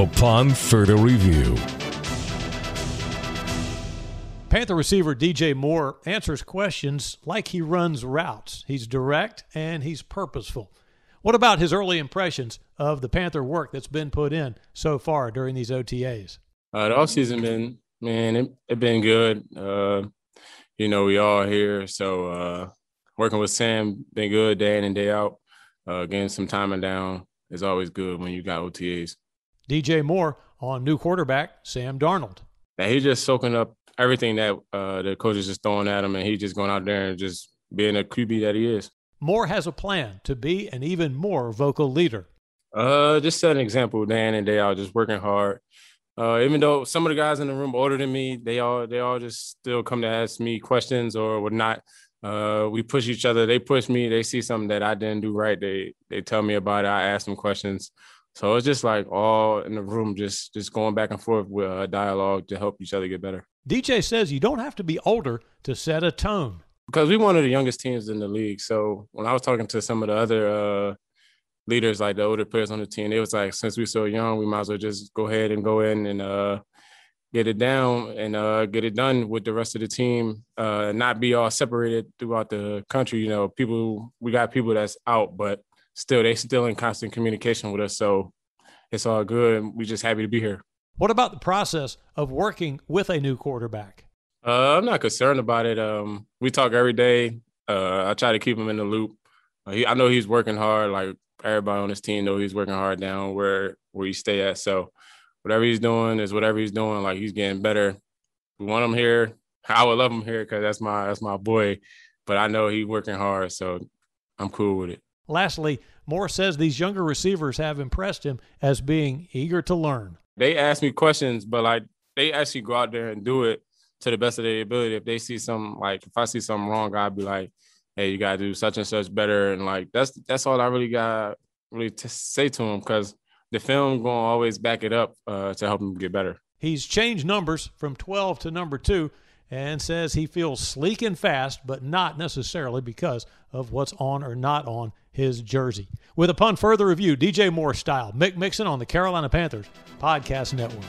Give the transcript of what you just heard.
upon further review. Panther receiver DJ Moore answers questions like he runs routes. He's direct and he's purposeful. What about his early impressions of the Panther work that's been put in so far during these OTAs? Uh, the offseason been man, it, it been good. Uh, you know, we all here, so uh, working with Sam been good day in and day out. Uh, getting some timing down is always good when you got OTAs. DJ Moore on new quarterback Sam Darnold. Now he's just soaking up everything that uh, the coach is just throwing at him, and he's just going out there and just being a QB that he is. Moore has a plan to be an even more vocal leader. Uh, just set an example day in and day out, just working hard. Uh, even though some of the guys in the room older than me, they all they all just still come to ask me questions or whatnot. Uh, we push each other. They push me. They see something that I didn't do right. They they tell me about it. I ask them questions. So it's just like all in the room, just just going back and forth with a dialogue to help each other get better. DJ says you don't have to be older to set a tone because we're one of the youngest teams in the league. So when I was talking to some of the other uh, leaders, like the older players on the team, it was like, since we're so young, we might as well just go ahead and go in and uh, get it down and uh, get it done with the rest of the team, uh, not be all separated throughout the country. You know, people, we got people that's out, but still, they still in constant communication with us. So it's all good. We're just happy to be here. What about the process of working with a new quarterback? Uh, I'm not concerned about it. Um, we talk every day. Uh, I try to keep him in the loop. Uh, he, I know he's working hard. Like everybody on his team know he's working hard down where where he stay at. So whatever he's doing is whatever he's doing. Like he's getting better. We want him here. I would love him here because that's my that's my boy. But I know he's working hard, so I'm cool with it. Lastly, Moore says these younger receivers have impressed him as being eager to learn. They ask me questions, but like they actually go out there and do it to the best of their ability. If they see something like if I see something wrong, I'd be like, "Hey, you gotta do such and such better." And like that's that's all I really got really to say to them because the film going to always back it up uh, to help him get better. He's changed numbers from 12 to number two and says he feels sleek and fast, but not necessarily because of what's on or not on his jersey. With upon further review, DJ Moore style, Mick Mixon on the Carolina Panthers Podcast Network.